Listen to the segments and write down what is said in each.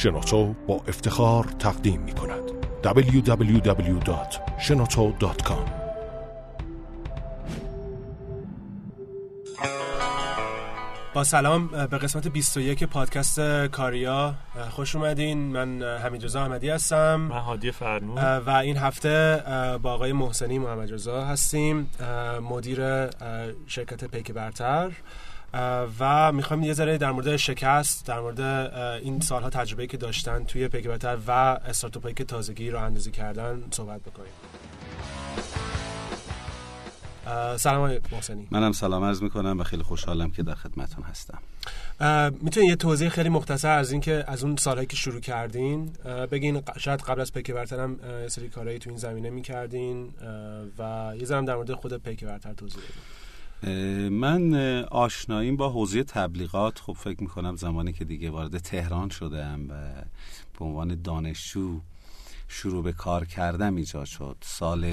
شنوتو با افتخار تقدیم می کند www.shenoto.com با سلام به قسمت 21 پادکست کاریا. خوش اومدین. من حمید رضا احمدی هستم. من هادی فرنو و این هفته با آقای محسنی محمد رضا هستیم. مدیر شرکت پیک برتر. و می‌خوایم یه ذره در مورد شکست در مورد این سالها تجربه که داشتن توی پیک برتر و استارتاپ که تازگی رو اندازی کردن صحبت بکنیم. سلام آقای محسنی. منم سلام عرض می‌کنم و خیلی خوشحالم که در خدمتون هستم. می‌تونین یه توضیح خیلی مختصر از این که از اون سالهایی که شروع کردین بگین شاید قبل از پیک برتر هم سری کارهایی تو این زمینه می‌کردین و یه ذره در مورد خود پیک برتر توضیح بدین. من آشناییم با حوزه تبلیغات. خب فکر می‌کنم زمانی که دیگه وارد تهران شدم و به عنوان دانشجو شروع به کار کردم ایجاد شد. سال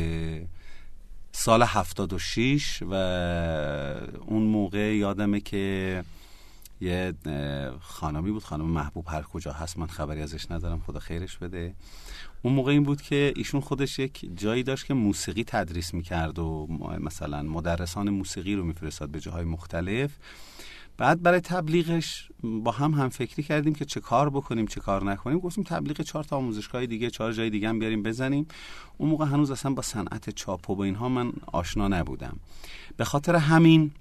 سال 76 و اون موقع یادمه که یه خانمی بود خانم محبوب هر کجا هست من خبری ازش ندارم خدا خیرش بده. اون موقع این بود که ایشون خودش یک جایی داشت که موسیقی تدریس می‌کرد و مثلا مدرسان موسیقی رو میفرستاد به جاهای مختلف. بعد برای تبلیغش با هم هم فکری کردیم که چه کار بکنیم چه کار نکنیم. گفتیم تبلیغ چهار تا آموزشگاه دیگه چهار جای دیگه هم بیاریم بزنیم. اون موقع هنوز اصلا با صنعت چاپ و با اینها من آشنا نبودم. به خاطر همین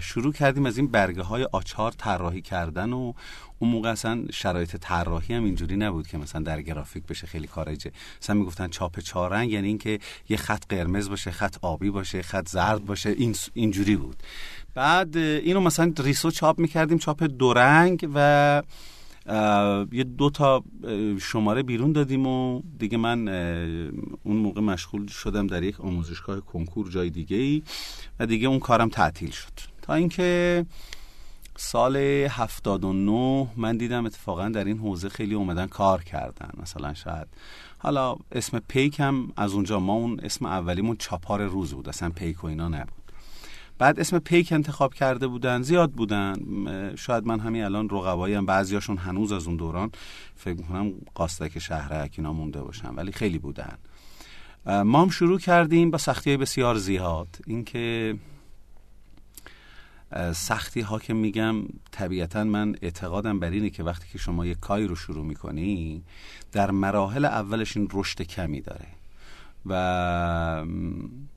شروع کردیم از این برگه های آچار طراحی کردن و اون موقع اصلا شرایط طراحی هم اینجوری نبود که مثلا در گرافیک بشه خیلی کارجه مثلا می‌گفتن چاپ چهار رنگ یعنی اینکه یه خط قرمز باشه خط آبی باشه خط زرد باشه این اینجوری بود. بعد اینو مثلا ریسو چاپ می‌کردیم چاپ دو رنگ و یه دو تا شماره بیرون دادیم و دیگه من اون موقع مشغول شدم در یک آموزشگاه کنکور جای دیگه ای و دیگه اون کارم تعطیل شد. تا اینکه سال 79 من دیدم اتفاقا در این حوزه خیلی اومدن کار کردن. مثلا شاید حالا اسم پیک هم از اونجا ما اون اسم اولیمون چاپار روز بود اصلا پیک و اینا نبود. بعد اسم پیک انتخاب کرده بودن زیاد بودن. شاید من همین الان رقبایی هم بعضیاشون هنوز از اون دوران فکر می‌کنم قاستک شهرک اینا مونده باشن ولی خیلی بودن. ما هم شروع کردیم با سختی بسیار زیاد. اینکه سختی ها که میگم طبیعتا من اعتقادم بر اینه که وقتی که شما یک کاری رو شروع می‌کنی در مراحل اولش این رشد کمی داره. و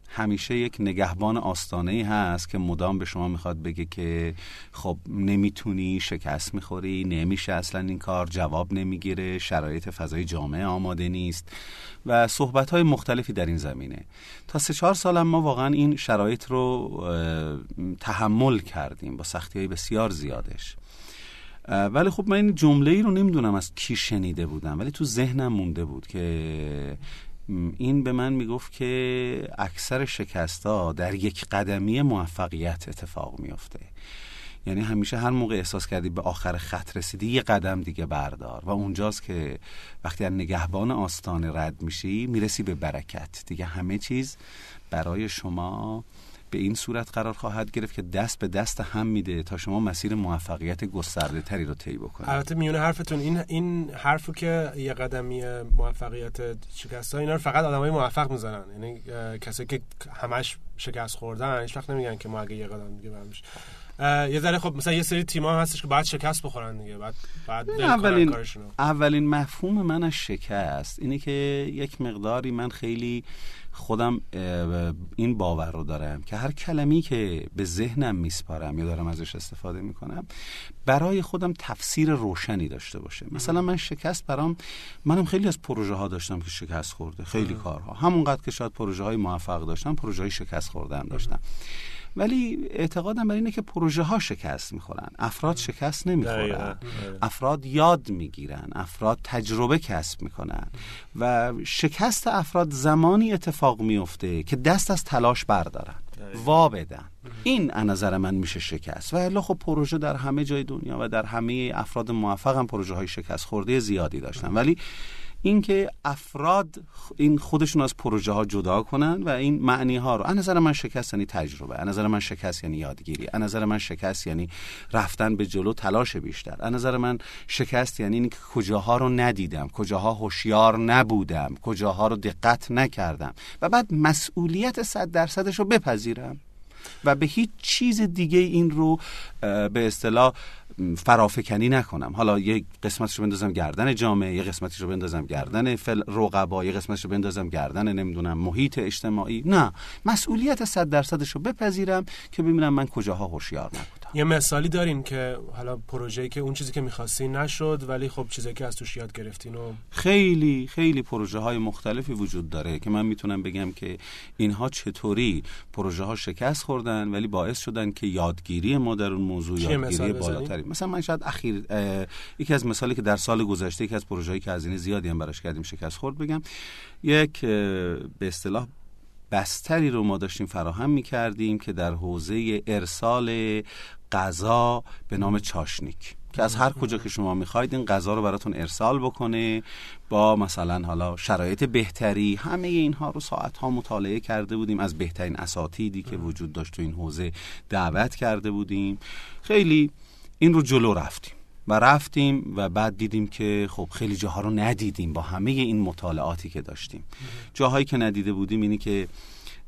همیشه یک نگهبان آستانه ای هست که مدام به شما می‌خواد بگه که خب نمی‌تونی شکست می‌خوری نمیشه اصلا این کار جواب نمی‌گیره شرایط فضای جامعه آماده نیست و صحبت های مختلفی در این زمینه. تا سه چهار سالم ما واقعا این شرایط رو تحمل کردیم با سختی های بسیار زیادش. ولی خب من این جمله ای رو نمی‌دونم از کی شنیده بودم ولی تو ذهنم مونده بود که این به من می‌گفت که اکثر شکست ها در یک قدمی موفقیت اتفاق میافته یعنی همیشه هر موقع احساس کردی به آخر خط رسیدی یه قدم دیگه بردار و اونجاست که وقتی از نگهبان آستانه رد میشی می‌رسی به برکت. دیگه همه چیز برای شما به این صورت قرار خواهد گرفت که دست به دست هم میده تا شما مسیر موفقیت گسترده تری رو طی بکنید. البته میون حرفتون این این حرفو که یه قدمی موفقیت شکست ها اینا رو فقط آدمای موفق می‌زنن یعنی کسایی که همش شکست خوردن هیچ وقت نمیگن که ما اگه یه قدم دیگه برمیش یه ذره خب مثلا یه سری تیم‌ها هستش که بعد شکست بخورن دیگه بعد بعد اولین اولین مفهوم من از شکست اینه که یک مقداری من خیلی خودم این باور رو دارم که هر کلمی که به ذهنم میسپارم یا دارم ازش استفاده می‌کنم برای خودم تفسیر روشنی داشته باشه. مثلا من شکست برام منم خیلی از پروژه ها داشتم که شکست خورده خیلی کارها. همونقدر که شاید پروژه های موفق داشتم پروژه های شکست خورده هم داشتم. ولی اعتقادم بر اینه که پروژه ها شکست می‌خورن. افراد شکست نمی‌خورن. افراد یاد می‌گیرن. افراد تجربه کسب می‌کنن. و شکست افراد زمانی اتفاق میفته که دست از تلاش بردارن. وا بدن. این از نظر من میشه شکست. و الا خب پروژه در همه جای دنیا و در همه افراد موفق هم پروژه های شکست خورده زیادی داشتن. ولی اینکه افراد این خودشون از پروژه ها جدا کنن و این معنی ها رو از نظر من شکست یعنی تجربه از نظر من شکست یعنی یادگیری از نظر من شکست یعنی رفتن به جلو تلاش بیشتر از نظر من شکست یعنی اینکه کجاها رو ندیدم کجاها هوشیار نبودم کجاها رو دقت نکردم و بعد مسئولیت صد درصدش رو بپذیرم. و به هیچ چیز دیگه این رو به اصطلاح فرافکنی نکنم. حالا یک قسمتش رو بندازم گردن جامعه یه قسمتش رو بندازم گردن فل رقبا یه قسمتش رو بندازم گردن نمی‌دونم محیط اجتماعی. نه مسئولیت صد درصدش رو بپذیرم که ببینم من کجاها هوشیار نبودم. یه مثالی دارین که حالا پروژه‌ای که اون چیزی که می‌خواستین نشد ولی خب چیزی که از توش یاد گرفتین و خیلی خیلی پروژه های مختلفی وجود داره که من می‌تونم بگم که اینها چطوری پروژه ها شکست خوردن ولی باعث شدن که یادگیری ما در اون موضوع یادگیری بالاتری. مثلا من شاید اخیر یکی از مثالی که در سال گذشته یکی از پروژه‌ای که هزینه زیادی هم براش کردیم شکست خورد بگم یک به اصطلاح بستری رو ما داشتیم فراهم می کردیم که در حوزه ارسال غذا به نام چاشنیک که از هر کجا که شما می‌خواید این غذا رو براتون ارسال بکنه با مثلا حالا شرایط بهتری. همه اینها رو ساعت ها مطالعه کرده بودیم از بهترین اساتیدی که وجود داشت تو این حوزه دعوت کرده بودیم. خیلی این رو جلو رفتیم. و رفتیم و بعد دیدیم که خب خیلی جاها رو ندیدیم با همه این مطالعاتی که داشتیم. جاهایی که ندیده بودیم اینی که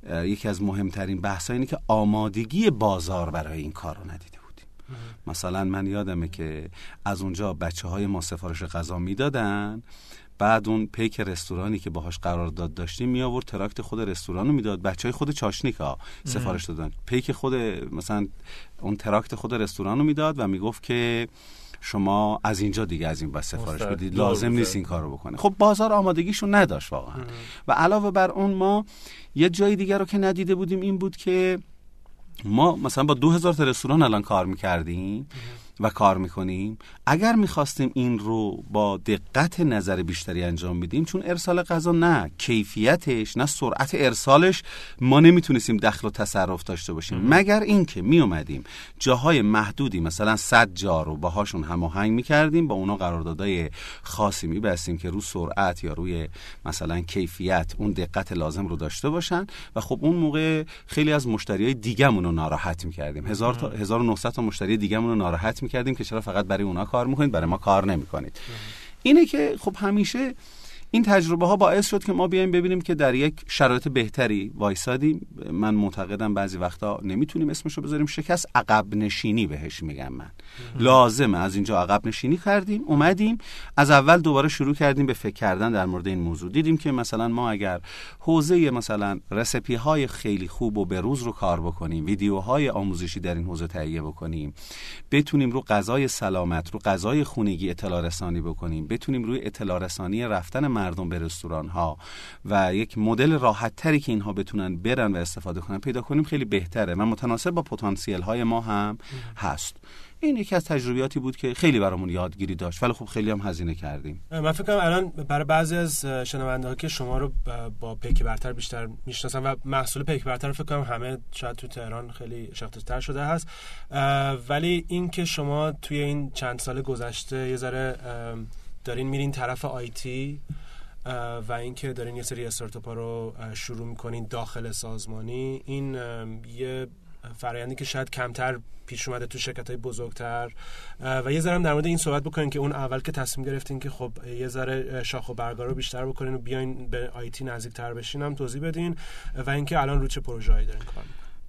یکی از مهمترین بحث اینه که آمادگی بازار برای این کار رو ندیده بودیم. مثلا من یادمه که از اونجا بچه های ما سفارش غذا می‌دادن بعد اون پیک رستورانی که باهاش قرارداد داشتیم می آورد تراکت خود رستوران رو می‌داد. بچه های خود چاشنیک ها سفارش دادن. پیک خود مثلا اون تراکت خود رستوران رو می‌داد و می‌گفت که شما از اینجا دیگه از این پس سفارش بدید لازم نیست این کارو بکنه. خب بازار آمادگیشو نداشت واقعا. و علاوه بر اون ما یه جای دیگر رو که ندیده بودیم این بود که ما مثلا با دو هزار تا رستوران الان کار می‌کردیم. و کار می‌کنیم. اگر می‌خواستیم این رو با دقت نظر بیشتری انجام میدیم چون ارسال غذا نه کیفیتش نه سرعت ارسالش ما نمی‌تونستیم دخل و تصرف داشته باشیم. مگر اینکه میومدیم جاهای محدودی مثلا صد جا رو باهاشون هماهنگ می‌کردیم با اونا قراردادهای خاصی میبستیم که رو سرعت یا روی مثلا کیفیت اون دقت لازم رو داشته باشن. و خب اون موقع خیلی از مشتریای دیگه‌مون رو ناراحت می‌کردیم. هزار تا 1900 تا مشتری دیگه‌مون رو ناراحت می‌کردیم که چرا فقط برای اونا کار می‌کنید؟ برای ما کار نمی‌کنید. اینه که خب همیشه این تجربه ها باعث شد که ما بیایم ببینیم که در یک شرایط بهتری وایسادیم. من معتقدم بعضی وقتا نمی‌تونیم اسمش رو بذاریم شکست عقب نشینی بهش میگم من. لازمه. از اینجا عقب نشینی کردیم اومدیم. از اول دوباره شروع کردیم به فکر کردن در مورد این موضوع. دیدیم که مثلا ما اگر حوزه مثلا رسپی های خیلی خوب و بروز رو کار بکنیم ویدیوهای آموزشی در این حوزه تهیه بکنیم بتونیم رو غذای سلامت رو غذای خونگی اطلاع رسانی بکنیم بتونیم روی اطلاع رسانی رفتن مردم به رستوران ها و یک مدل راحت تری که اینها بتونن برن و استفاده کنن پیدا کنیم خیلی بهتره و متناسب با پتانسیل های ما هم هست. این یکی از تجربیاتی بود که خیلی برامون یادگیری داشت ولی خب خیلی هم هزینه کردیم. من فکر کنم الان برای بعضی از شنونده که شما رو با پیک برتر بیشتر می‌شناسن و محصول پیک برتر فکر کنم همه شاید تو تهران خیلی شناخته شده هست ولی این که شما توی این چند سال گذشته یه ذره دارین میرین طرف آیتی و اینکه دارین یه سری استارتاپ ها رو شروع می‌کنین داخل سازمانی این یه فرایندی که شاید کمتر پیش اومده تو شرکت های بزرگتر و یه ذره در مورد این صحبت بکنین که اون اول که تصمیم گرفتین که خب یه ذره شاخ و برگا رو بیشتر بکنین و بیاین به آیتی نزدیک تر بشین هم توضیح بدین. و اینکه الان رو چه پروژه‌ای دارین کار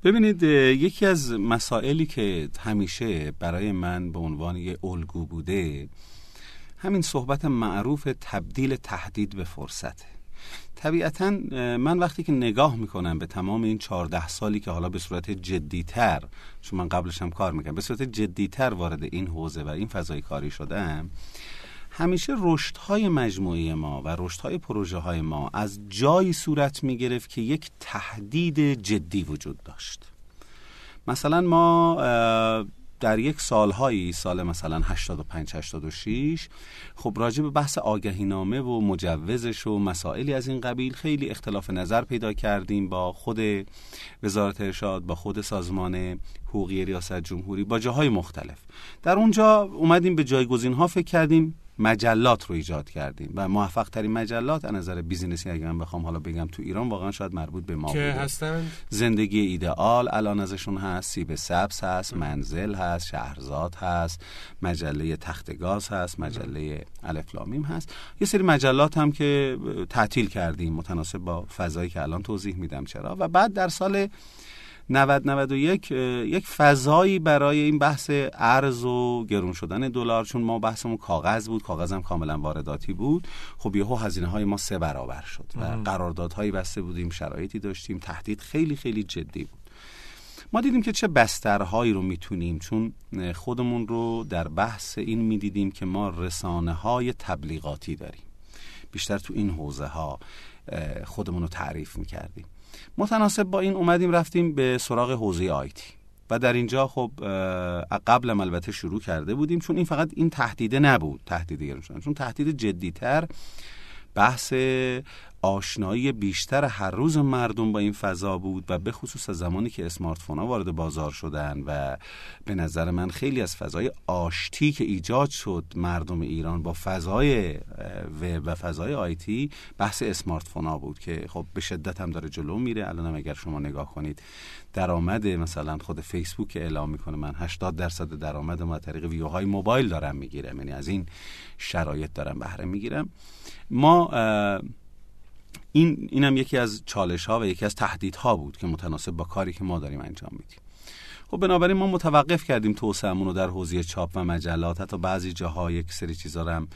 ببینید یکی از مسائلی که همیشه برای من به عنوان یه الگو بوده همین صحبت معروف تبدیل تهدید به فرصته طبیعتا من وقتی که نگاه می‌کنم به تمام این چهارده سالی که حالا به صورت جدیتر چون من قبلش هم کار می‌کنم به صورت جدیتر وارد این حوزه و این فضای کاری شدم همیشه رشدهای مجموعی ما و رشدهای پروژه های ما از جایی صورت می‌گرفت که یک تهدید جدی وجود داشت. مثلا ما در یک سالهایی سال مثلا 85 86 خب راجع به بحث آگهی نامه و مجوزش و مسائلی از این قبیل خیلی اختلاف نظر پیدا کردیم با خود وزارت ارشاد با خود سازمان حقوقی ریاست جمهوری با جاهای مختلف. در اونجا اومدیم به جایگزین ها فکر کردیم. مجلات رو ایجاد کردیم و موفق ترین مجلات از نظر بیزینسی اگه من بخوام حالا بگم تو ایران واقعا شاید مربوط به ما که بوده. هستن؟ زندگی ایدئال الان ازشون هست سیب سبز هست منزل هست شهرزاد هست مجله تختگاز هست مجله الفلامیم هست. یه سری مجلات هم که تعطیل کردیم متناسب با فضایی که الان توضیح میدم چرا. و بعد در سال 90 91 یک فضایی برای این بحث ارز و گرون شدن دلار چون ما بحثمون کاغذ بود کاغذ هم کاملا وارداتی بود. خب یهو هزینه های ما سه برابر شد و قراردادهایی بسته بودیم شرایطی داشتیم تهدید خیلی خیلی جدی بود. ما دیدیم که چه بسترهایی رو می‌تونیم چون خودمون رو در بحث این می‌دیدیم که ما رسانه های تبلیغاتی داریم. بیشتر تو این حوزه ها خودمون رو تعریف می‌کردیم. متناسب با این اومدیم رفتیم به سراغ حوزه آیتی و در اینجا خب قبلم البته شروع کرده بودیم چون این فقط این تهدیده نبود تهدید گرون شدن چون تهدید جدیتر بحث آشنایی بیشتر هر روز مردم با این فضا بود و به خصوص از زمانی که اسمارت ها وارد بازار شدن و به نظر من خیلی از فضای آشتی که ایجاد شد مردم ایران با فضای وب و فضای آیتی بحث اسمارت ها بود که خب به شدت هم داره جلو میره. الان اگر شما نگاه کنید درآمد مثلا خود فیسبوک که اعلام می‌کنه من 80 درصد درآمد ما طریق ویوهای موبایل دارم می‌گیرم یعنی از این شرایط دارم بهره می‌گیرم. ما این اینم یکی از چالش ها و یکی از تهدیدها بود که متناسب با کاری که ما داریم انجام میدیم. خب بنابراین ما متوقف کردیم توسعهمون رو در حوزه چاپ و مجلات حتی بعضی جاها یک سری چیزا رو هم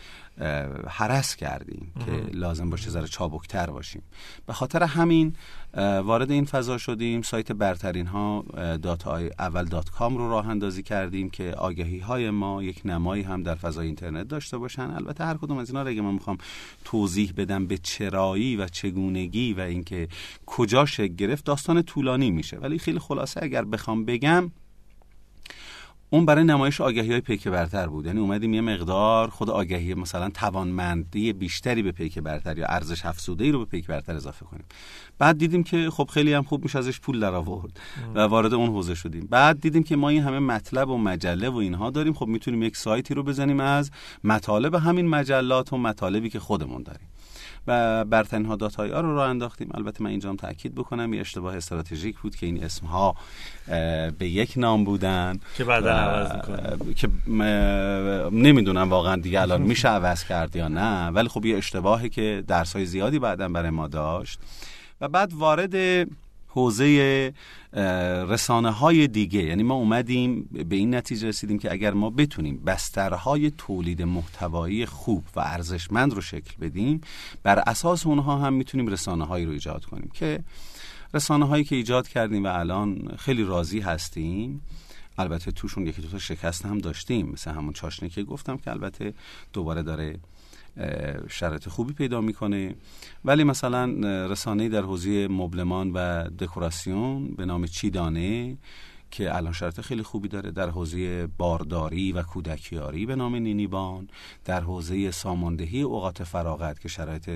حس کردیم که لازم باشه ذره چابکتر باشیم. به خاطر همین وارد این فضا شدیم. سایت برترین ها dot ir dot com رو راه اندازی کردیم که آگهی های ما یک نمایی هم در فضای اینترنت داشته باشن. البته هر کدوم از اینا رو اگه من می‌خوام توضیح بدم به چرایی و چگونگی و اینکه کجا شکل گرفت داستان طولانی میشه. ولی خیلی خلاصه اگر بخوام بگم اون برای نمایش آگهی های پیک برتر بود. یعنی اومدیم یه مقدار خود آگهی مثلا توانمندی بیشتری به پیک برتر یا ارزش افزوده ای رو به پیک برتر اضافه کنیم. بعد دیدیم که خب خیلی هم خوب میشه ازش پول در آورد و وارد اون حوزه شدیم. بعد دیدیم که ما این همه مطلب و مجله و اینها داریم. خب می‌تونیم یک سایتی رو بزنیم از مطالب همین مجلات و مطالبی که خودمون داریم. و برترین ها داتای ها رو راه انداختیم. البته من اینجا هم تاکید بکنم یه اشتباه استراتژیک بود که این اسم ها به یک نام بودن که بعدا عوض که نمی‌دونم واقعا دیگه الان میشه عوض کرد یا نه. ولی خب یه اشتباهی که درس های زیادی بعدا برای ما داشت. و بعد وارد حوزه رسانه های دیگه. یعنی ما اومدیم به این نتیجه رسیدیم که اگر ما بتونیم بسترهای تولید محتوایی خوب و ارزشمند رو شکل بدیم بر اساس اونها هم می‌تونیم رسانه هایی رو ایجاد کنیم که رسانه هایی که ایجاد کردیم و الان خیلی راضی هستیم. البته توشون یکی دو تا شکست هم داشتیم مثل همون چاشنی که گفتم که البته دوباره داره شرایط خوبی پیدا می‌کنه. ولی مثلا رسانه در حوزه مبلمان و دکوراسیون به نام چیدانه که الان شرط خیلی خوبی داره در حوزه بارداری و کودکیاری به نام نینیبان در حوزه ساماندهی اوقات فراغت که شرایط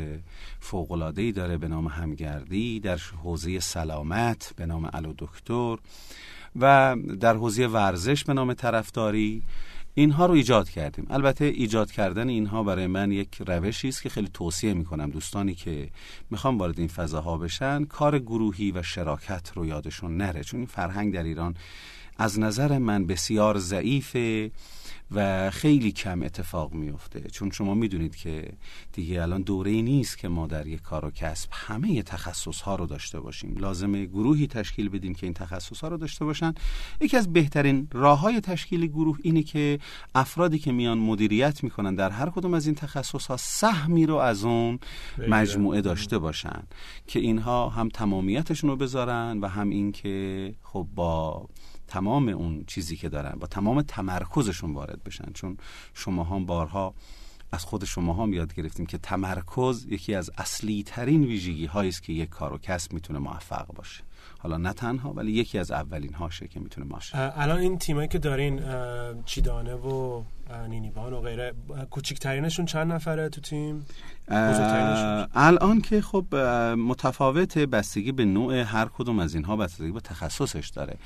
فوق‌العاده‌ای داره به نام همگردی در حوزه سلامت به نام الو دکتر و در حوزه ورزش به نام طرفداری. اینها رو ایجاد کردیم. البته ایجاد کردن اینها برای من یک روشی است که خیلی توصیه می‌کنم دوستانی که می‌خوام وارد این فضاها بشن کار گروهی و شراکت رو یادشون نره. چون این فرهنگ در ایران از نظر من بسیار ضعیفه و خیلی کم اتفاق میفته. چون شما می‌دونید که دیگه الان دوره ای نیست که ما در یک کار و کسب همه تخصص ها رو داشته باشیم. لازمه گروهی تشکیل بدیم که این تخصص ها رو داشته باشن. یکی از بهترین راه های تشکیل گروه اینه که افرادی که میان مدیریت می‌کنن در هر کدوم از این تخصص ها سهمی رو از اون مجموعه داشته باشن که اینها هم تمامیتشون رو بذارن و هم اینکه خب با تمام اون چیزی که دارن با تمام تمرکزشون وارد بشن. چون شما هم بارها از خود شما هم یاد گرفتیم که تمرکز یکی از اصلی ترین ویژگی هایی است که یک کار و کسب می‌تونه موفق باشه. حالا نه تنها ولی یکی از اولین هاشه که می‌تونه ماشه الان این تیمایی که دارین چیدانه و نینیبان و غیره کوچکترینشون چند نفره تو تیم؟ الان که خب متفاوت بستگی به نوع هر کدوم از اینها بستگی به تخصصش داره.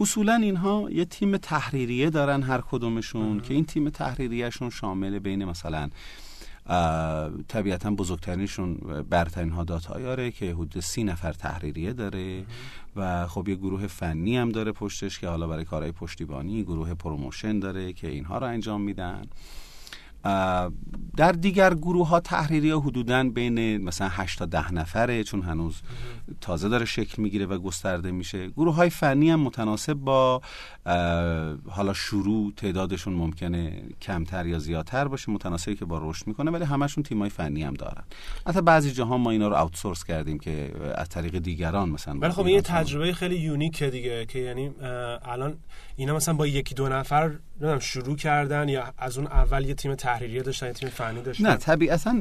اصولا اینها یه تیم تحریریه دارن هر کدومشون که این تیم تحریریهشون شامل بین مثلا طبیعتا بزرگترینشون برترین ها dot ir ه که حدود سی نفر تحریریه داره و خب یه گروه فنی هم داره پشتش که حالا برای کارهای پشتیبانی گروه promotion داره که اینها رو انجام میدن. در دیگر گروه ها تحریری ها حدودا بین مثلا 8 تا 10 نفره چون هنوز تازه داره شکل می‌گیره و گسترده میشه. گروه های فنی هم متناسب با حالا شروع تعدادشون ممکنه کمتر یا زیادتر باشه متناسبی که با رشد می‌کنه ولی همشون تیم های فنی هم دارن. حتی بعضی جاها ما اینا رو آوتسورس کردیم که از طریق دیگران مثلا ولی خب این تجربه خیلی یونیکه دیگه که یعنی الان اینا مثلا با یکی دو نفر شروع کردن یا از اون اول یه تیم تحریریه داشتن یه تیم فنی داشتن؟ نه طبیعتا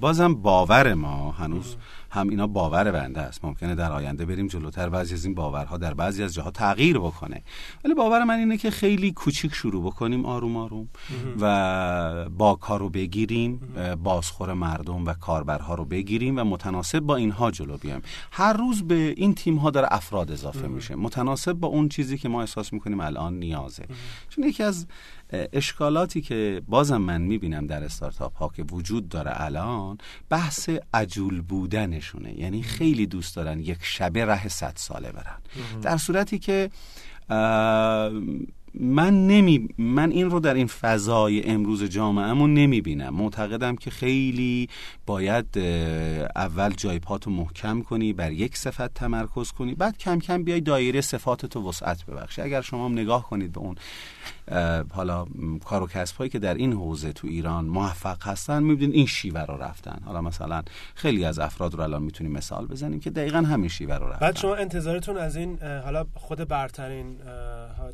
بازم باور ما هنوز هم اینا باور بنده است. ممکنه در آینده بریم جلوتر بعضی از این باورها در بعضی از جاها تغییر بکنه. ولی باور من اینه که خیلی کوچیک شروع بکنیم آروم آروم و با کارو بگیریم بازخور مردم و کاربرها رو بگیریم و متناسب با اینها جلو بیایم. هر روز به این تیم ها داره افراد اضافه میشه. متناسب با اون چیزی که ما احساس می‌کنیم الان نیازه. چون یکی از اشکالاتی که بازم من می‌بینم در استارتاپ ها که وجود داره الان بحث عجول بودنشونه یعنی خیلی دوست دارن یک شبه ره صد ساله برن. در صورتی که من نمی من این رو در این فضای امروز جامعهمون نمی بینم معتقدم که خیلی باید اول جای پاتو محکم کنی بر یک صفت تمرکز کنی بعد کم کم بیای دایره صفاتتو وسعت ببخشی. اگر شما هم نگاه کنید به اون حالا کار و کسب هایی که در این حوزه تو ایران موفق هستن می‌بینید این شیوه رو رفتن. حالا مثلا خیلی از افراد رو الان می‌تونیم مثال بزنیم که دقیقا همین شیوه رو رفتن. بعد شما انتظارتون از این حالا خود برترین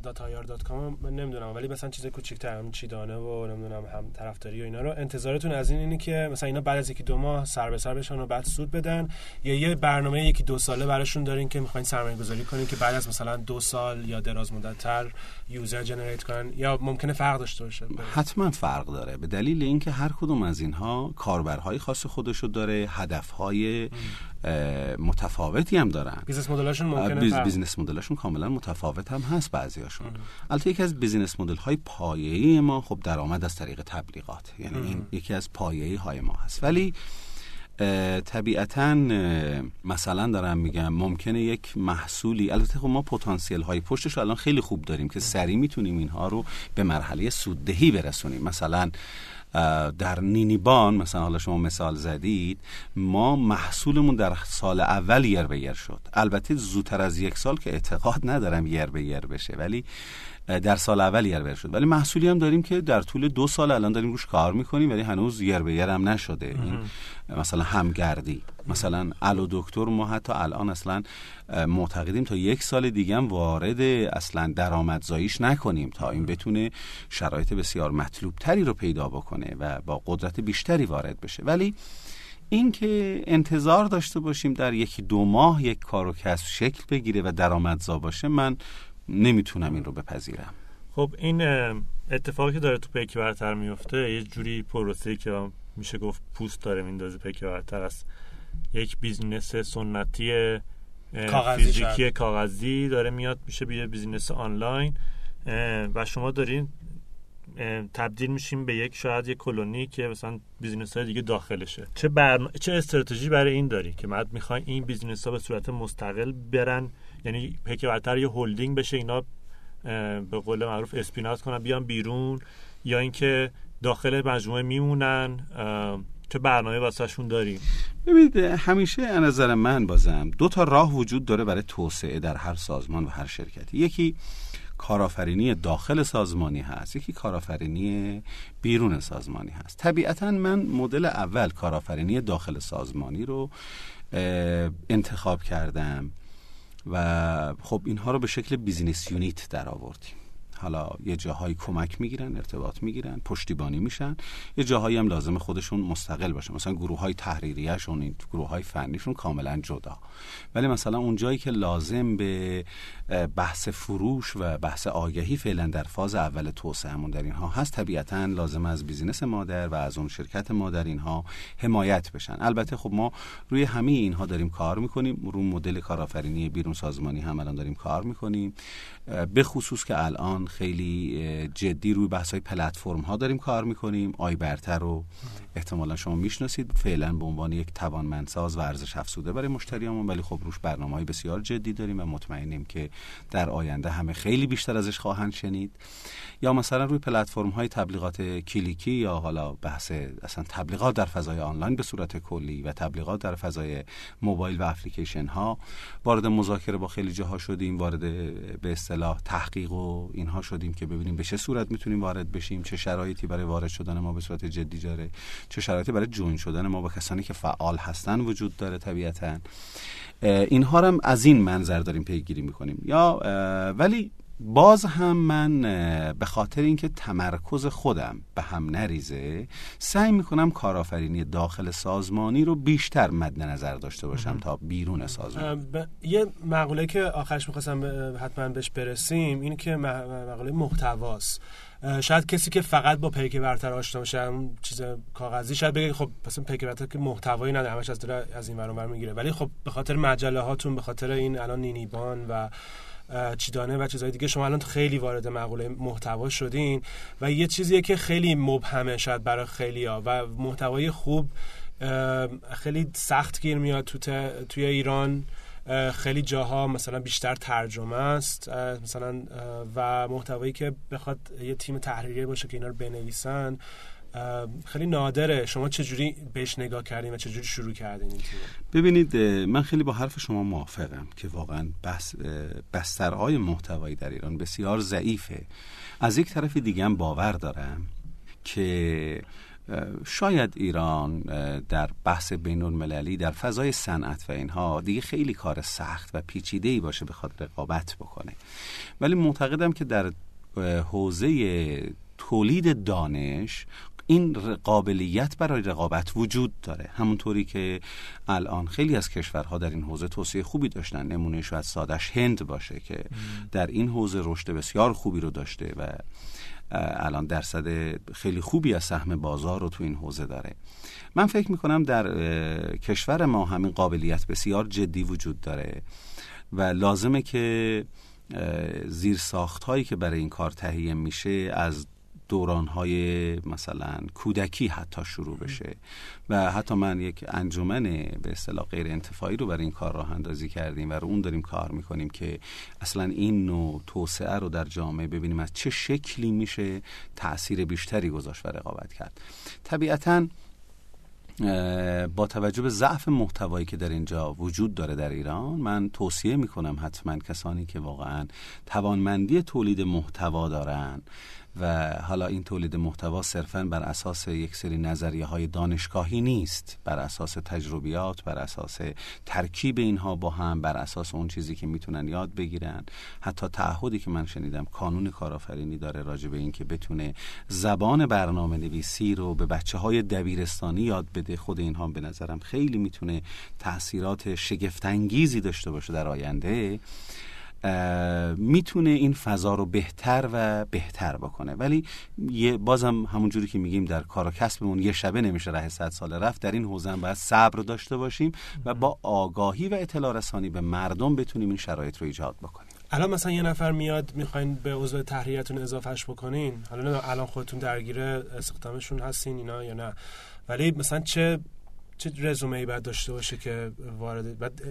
dot ir dot com نمی‌دونم ولی مثلا چیز کوچیک‌تر هم چیدانه و نمی‌دونم هم طرفداری و اینا رو انتظارتون از این اینه که مثلا اینا بعد از یکی دو ماه سر به سر بشن و بعد سود بدن یا یه برنامه یکی دو ساله براشون دارین که می‌خواین سرمایه گذاری کنین که بعد از مثلا دو سال یا دراز مدت تر user generate کنن یا ممکنه فرق داشته باشه؟ حتما فرق داره. به دلیل اینکه هر کدوم از اینها کاربرهای خاص خودشو داره هدفهای متفاوتی هم دارن. بیزنس مدلشون ممکنه business model شون کاملا متفاوت هم هست بعضیاشون البته یکی از business model های پایه‌ای ما خب درآمد از طریق تبلیغات. یعنی این یکی از پایه‌ای های ما هست. ولی طبیعتا مثلا دارم میگم ممکنه یک محصولی البته خب ما پتانسیل های پشتش رو الان خیلی خوب داریم که سریع می‌تونیم اینها رو به مرحله سوددهی برسونیم. مثلا در نینیبان مثلا حالا شما مثال زدید ما محصولمون در سال اول یر به یر شد. البته زودتر از یک سال که اعتقاد ندارم یر به یر بشه ولی در سال اول یر شد. ولی محصولی هم داریم که در طول دو سال الان داریم روش کار می‌کنیم ولی هنوز یر به یر هم نشده. این مثلا همگردی مثلا الو دکتر ما حتی الان اصلا معتقدیم تا یک سال دیگه هم وارد اصلا درآمدزاییش نکنیم تا این بتونه شرایط بسیار مطلوب تری رو پیدا بکنه و با قدرت بیشتری وارد بشه. ولی اینکه انتظار داشته باشیم در یکی دو ماه یک کار و کسب شکل بگیره و درآمدزا باشه من نمی‌تونم این رو بپذیرم. خب این اتفاقی که داره تو پیک برتر میفته یه جوری پروسه‌ای که میشه گفت پوست داره میندازه پیک برتر از یک business سنتی فیزیکی کاغذی داره میاد میشه یه business online. و شما دارین تبدیل میشیم به یک شاید یک کلونی که مثلا business های دیگه داخلشه. چه برن... چه استراتژی برای این داری که بعد می‌خوای این business ها به صورت مستقل برن؟ یعنی پیک برتر یه هلدینگ بشه اینا به قول معروف spin out کنن بیان بیرون یا اینکه داخل مجموعه میمونن. چه برنامه واسهشون داریم؟ ببینید همیشه از نظر من بازم دو تا راه وجود داره برای توسعه در هر سازمان و هر شرکتی. یکی کارآفرینی داخل سازمانی هست یکی کارآفرینی بیرون سازمانی هست. طبیعتا من مدل اول کارآفرینی داخل سازمانی رو انتخاب کردم. و خب اینها رو به شکل بیزینس یونیت در آوردیم. حالا یه جاهایی کمک می‌گیرن ارتباط می‌گیرن پشتیبانی میشن. یه جاهایی هم لازم خودشون مستقل باشن مثلا گروه های تحریریهشون این گروه های فنیشون کاملا جدا. ولی مثلا اون جایی که لازم به بحث فروش و بحث آگهی فعلا در فاز اول توسعهمون در اینها هست طبیعتا لازم از business مادر و از اون شرکت مادر اینها حمایت بشن. البته خب ما روی همه اینها داریم کار می‌کنیم. رو مدل کارآفرینی بیرون سازمانی هم الان داریم کار می‌کنیم. به خصوص که الان خیلی جدی روی بحث های پلتفرم ها داریم کار می‌کنیم. آی برتر رو احتمالا شما می‌شناسید. فعلا به عنوان یک توانمندساز و ارزش افزوده برای مشتریامون ولی خب روش برنامه های بسیار جدی داریم و مطمئنیم که در آینده همه خیلی بیشتر ازش خواهند شنید. یا مثلا روی پلتفرم های تبلیغات کلیکی یا حالا بحث اصلا تبلیغات در فضای آنلاین به صورت کلی و تبلیغات در فضای موبایل و اپلیکیشن ها وارد مذاکره با خیلی جاها شدیم وارد به اصطلاح تحقیق و اینها شدیم که ببینیم به چه صورت می‌تونیم وارد بشیم چه شرایطی برای وارد شدن ما به صورت جدی داره چه شرایطی برای جوین شدن ما با کسانی که فعال هستن وجود داره طبیعتا. اینها هم از این منظر داریم پیگیری می‌کنیم. یا ولی باز هم من به خاطر اینکه تمرکز خودم به هم نریزه سعی می‌کنم کارآفرینی داخل سازمانی رو بیشتر مد نظر داشته باشم تا بیرون سازمان. یه مقوله که آخرش می‌خواستم حتما بهش برسیم این که مقوله محتواست. شاید کسی که فقط با پیک برتر آشنا باشه اون چیز کاغذی شاید بگه خب مثلا پیک برتر که محتوایی نداره همش از از این ور می‌گیره. ولی خب به خاطر مجله هاتون به خاطر این الان نینیبان و چیدانه و چیزهای دیگه. شما الان خیلی وارد مقوله محتوا شدین و یه چیزیه که خیلی مبهمه شاید برای خیلی ها و محتوای خوب خیلی سخت گیر میاد تو توی ایران. خیلی جاها مثلا بیشتر ترجمه است مثلا و محتوایی که بخواد یه تیم تحریریه باشه که اینا رو بنویسن. خیلی نادره. شما چجوری بهش نگاه کردین و چجوری شروع کردین این ببینید من خیلی با حرف شما موافقم که واقعا بس بسترهای محتوایی در ایران بسیار ضعیفه. از یک طرف دیگه هم باور دارم که شاید ایران در بحث بین المللی در فضای صنعت و اینها دیگه خیلی کار سخت و پیچیده ای باشه بخواد رقابت بکنه. ولی معتقدم که در حوزه تولید دانش این قابلیت برای رقابت وجود داره. همونطوری که الان خیلی از کشورها در این حوزه توسعه خوبی داشتن. نمونه شاید سادش هند باشه که در این حوزه رشد بسیار خوبی رو داشته و الان درصد خیلی خوبی از سهم بازار رو تو این حوزه داره. من فکر می‌کنم در کشور ما همین قابلیت بسیار جدی وجود داره و لازمه که زیر ساخت هایی که برای این کار تهیه میشه از دورانهای مثلا کودکی حتی شروع بشه. و حتی من یک انجمن به اصطلاح غیر انتفاعی رو برای این کار راه اندازی کردیم و رو اون داریم کار می‌کنیم که اصلا این نوع توسعه رو در جامعه ببینیم از چه شکلی میشه تاثیر بیشتری گذاشت و رقابت کرد. طبیعتاً با توجه به ضعف محتوایی که در اینجا وجود داره در ایران من توصیه می‌کنم حتما کسانی که واقعا توانمندی تولید محتوا دارن و حالا این تولید محتوا صرفا بر اساس یک سری نظریه های دانشگاهی نیست بر اساس تجربیات بر اساس ترکیب اینها با هم بر اساس اون چیزی که می‌تونن یاد بگیرن. حتی تعهدی که من شنیدم کانون کارآفرینی داره راجع به این که بتونه زبان برنامه نویسی رو به بچه های دبیرستانی یاد بده. خود اینها به نظرم خیلی می‌تونه تاثیرات شگفتانگیزی داشته باشه در آینده. می‌تونه این فضا رو بهتر و بهتر بکنه. ولی یه بازم همون جوری که میگیم در کار و کسبمون یه شبه نمیشه ره صد سال رفت. در این حوزه هم باید صبر داشته باشیم و با آگاهی و اطلاع رسانی به مردم بتونیم این شرایط رو ایجاد بکنیم. الان مثلا یه نفر میاد می‌خواین به عضو تحریرتون اضافهش بکنین. حالا الان خودتون درگیر استخدامشون هستین اینا یا نه. ولی مثلا چه چه رزومه ای باید داشته باشه که وارد بعد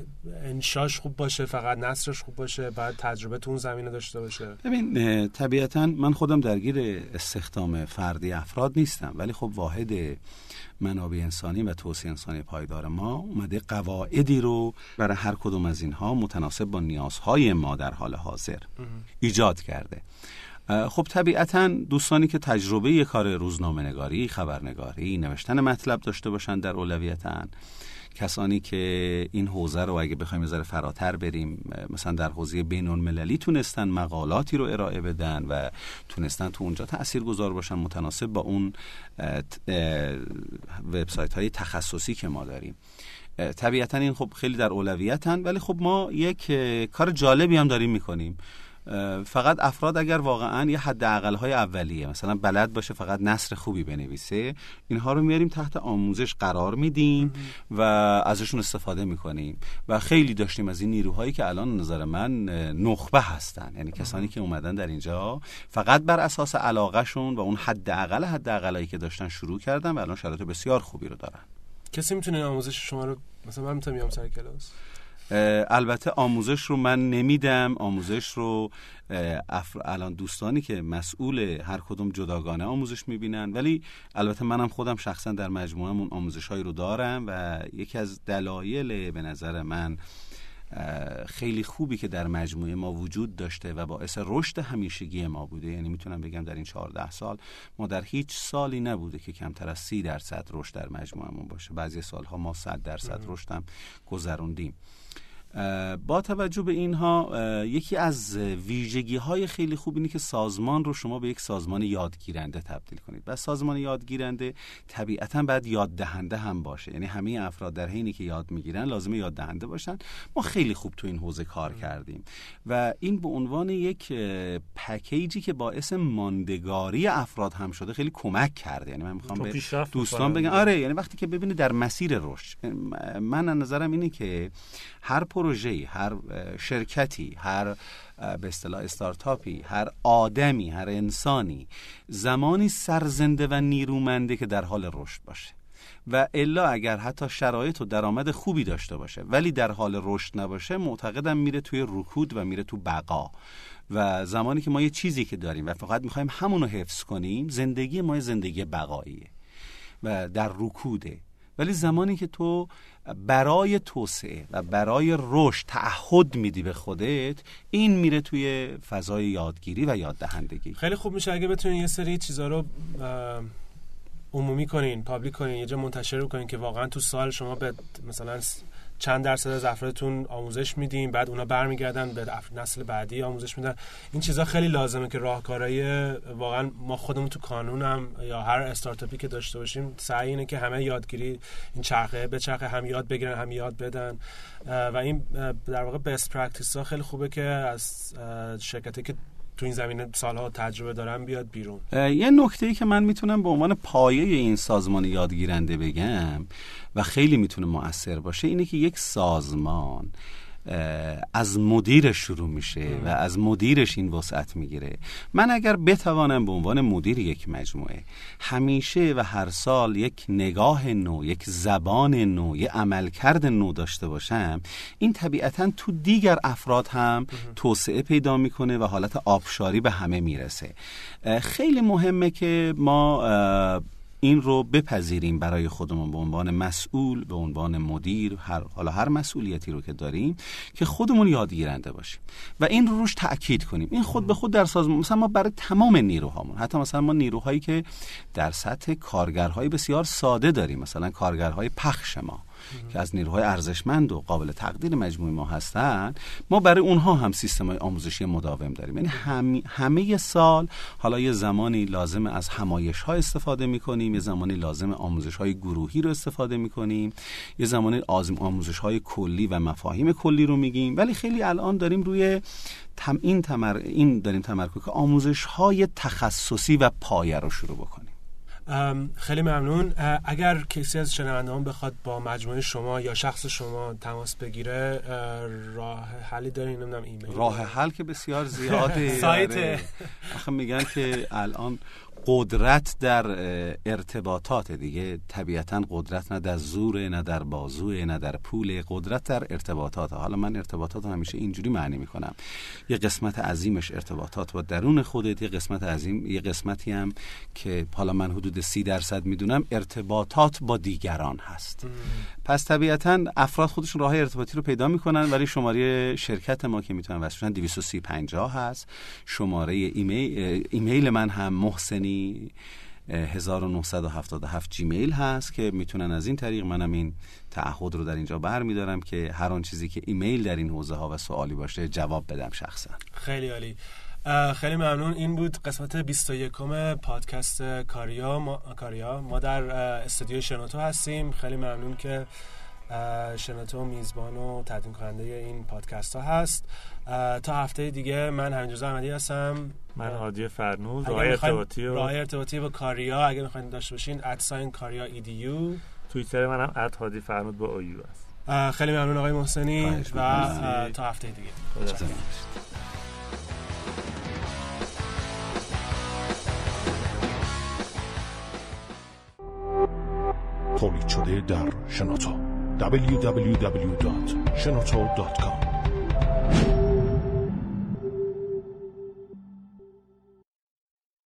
انشاش خوب باشه فقط نصرش خوب باشه بعد تجربه تو اون زمینه داشته باشه؟ ببین طبیعتا من خودم درگیر استخدام فردی افراد نیستم ولی خب واحد منابع انسانی و توسعه انسانی پایدار ما اومده قواعدی رو برای هر کدوم از اینها متناسب با نیازهای ما در حال حاضر ایجاد کرده. خب طبیعتا دوستانی که تجربه یه کار روزنامه نگاری، خبرنگاری، نوشتن مطلب داشته باشند در اولویتن کسانی که این حوزه رو اگه بخوایم ذره فراتر بریم مثلا در حوزه بین المللی تونستن مقالاتی رو ارائه بدن و تونستن تو اونجا تأثیر گذار باشن متناسب با اون وبسایت های تخصصی که ما داریم. طبیعتا این خب خیلی در اولویتن ولی خب ما یک کار جالبی هم داریم می‌کنیم. فقط افراد اگر واقعا یه حد های اولیه مثلا بلد باشه فقط نصر خوبی بنویسه اینها رو میاریم تحت آموزش قرار میدیم و ازشون استفاده می‌کنیم. و خیلی داشتیم از این نیروهایی که الان نظر من نخبه هستن. یعنی کسانی که اومدن در اینجا فقط بر اساس علاقهشون و اون حد اقل حد که داشتن شروع کردن و الان شرایط بسیار خوبی رو دارن. کسی می‌تونه آموزش شما رو مثلا من می‌تونم بیام سر کلاس؟ البته آموزش رو من نمیدم. آموزش رو الان دوستانی که مسئول هر کدوم جداگانه آموزش می‌بینن. ولی البته منم خودم شخصا در مجموعهمون آموزش هایی رو دارم و یکی از دلایل به نظر من خیلی خوبی که در مجموعه ما وجود داشته و باعث رشد همیشگی ما بوده. یعنی می‌تونم بگم در این 14 سال ما در هیچ سالی نبوده که کمتر از 30 درصد رشد در مجموعهمون باشه. بعضی سالها ما 100 درصد رشد گذروندیم. با توجه به اینها یکی از ویژگی های خیلی خوب اینه که سازمان رو شما به یک سازمان یادگیرنده تبدیل کنید. و سازمان یادگیرنده طبیعتا باید یاد دهنده هم باشه. یعنی همه افراد در حینی که یاد می‌گیرن لازمه یاد دهنده باشن. ما خیلی خوب تو این حوزه کار کردیم. و این به عنوان یک پکیجی که باعث ماندگاری افراد هم شده خیلی کمک کرده. یعنی من می‌خوام به دوستان بگم آره یعنی وقتی که ببینید در مسیر رشد من نظرم اینه که هر پروژه هر شرکتی هر به اصطلاح استارتاپی هر آدمی هر انسانی زمانی سرزنده و نیرومنده که در حال رشد باشه. و الا اگر حتی شرایط و درآمد خوبی داشته باشه ولی در حال رشد نباشه معتقدم میره توی رکود و میره تو بقا. و زمانی که ما یه چیزی که داریم و فقط می‌خوایم همون رو حفظ کنیم زندگی ما زندگی بقاییه. و در رکوده. ولی زمانی که تو برای توسعه و برای رشد تعهد میدی به خودت این میره توی فضای یادگیری و یاد دهندگی خیلی خوب میشه اگه بتونین یه سری چیزا رو عمومی کنین پابلیک کنین یه جا منتشر کنین که واقعا تو سال شما به مثلا چند درصد از افرادتون آموزش میدیم بعد اونا برمیگردن به نسل بعدی آموزش میدن. این چیزا خیلی لازمه که راهکارهای واقعا ما خودمون تو کانونم یا هر استارتاپی که داشته باشیم سعی اینه که همه یادگیری این چرخه به چرخه هم یاد بگیرن هم یاد بدن. و این در واقع best practice ها خیلی خوبه که از شرکتی که تو این زمینه سالها تجربه دارم بیاد بیرون. یه نکته ای که من می‌تونم به عنوان پایه این سازمان یادگیرنده بگم و خیلی می‌تونه مؤثر باشه اینه که یک سازمان از مدیرش شروع میشه و از مدیرش این وسعت می‌گیره. من اگر بتوانم به عنوان مدیر یک مجموعه همیشه و هر سال یک نگاه نو یک زبان نو یک عملکرد نو داشته باشم این طبیعتا تو دیگر افراد هم توسعه پیدا می‌کنه و حالت آبشاری به همه می‌رسه. خیلی مهمه که ما این رو بپذیریم برای خودمون به عنوان مسئول به عنوان مدیر هر حالا هر مسئولیتی رو که داریم که خودمون یادگیرنده باشیم. و این رو روش تاکید کنیم. این خود به خود در سازمان مثلا ما برای تمام نیروهامون حتی مثلا ما نیروهایی که در سطح کارگرهای بسیار ساده داریم مثلا کارگرهای پخش ما که از نیروهای ارزشمند و قابل تقدیر مجموعه ما هستن ما برای اونها هم سیستم های آموزشی مداوم داریم. یعنی هم، همه سال حالا یه زمانی لازم از همایش ها استفاده می کنیم یه زمانی لازم آموزش های گروهی رو استفاده می کنیم یه زمانی آزم آموزش های کلی و مفاهیم کلی رو میگیم. ولی خیلی الان داریم روی تم این, تمر... این داریم تمرکز که آموزش های تخصصی و پایه رو شروع بکنیم. خیلی ممنون. اگر کسی از شنوندگان بخواد با مجموعه شما یا شخص شما تماس بگیره راه حلی دارین نمی‌دونم ایمیل. راه حل که بسیار زیاده سایت. آره. آخه میگن که الان قدرت در ارتباطات دیگه. طبیعتا قدرت نه در زوره نه در بازوه نه در پول. قدرت در ارتباطات. حالا من ارتباطات همیشه اینجوری معنی می‌کنم. یه قسمت عظیمش ارتباطات. با درون خودت یه قسمت عظیم یه قسمتی هم که حالا من حدود سی درصد می‌دونم ارتباطات با دیگران هست. پس طبیعتا افراد خودشون راه ارتباطی رو پیدا می‌کنن ولی شماره شرکت ما که می‌تونن واسه 230 هست. شماره ایمیل, ایمیل من هم محسنی 1977 جیمیل هست که می‌تونن از این طریق منم این تعهد رو در اینجا بر میدارم که هر آن چیزی که ایمیل در این حوزه ها و سوالی باشه جواب بدم شخصا. خیلی عالی. خیلی ممنون. این بود قسمت 21 پادکست کاریا. ما, کاریا. ما در استودیو شنوتو هستیم. خیلی ممنون که شنوتو میزبان و تدوین کننده این پادکست ها هست. تا هفته دیگه من همینجوز احمدی هستم. من هادی فرنوز راه ارتباطی و راه ارتباطی با کاریا اگه می‌خواین داشته باشین ادساین کاریا ایدیو توییتر منم اد هادی فرنود با اویو است. خیلی ممنون آقای محسنی و تا هفته دیگه. تولید شده در شنوتو. www.shenoto.com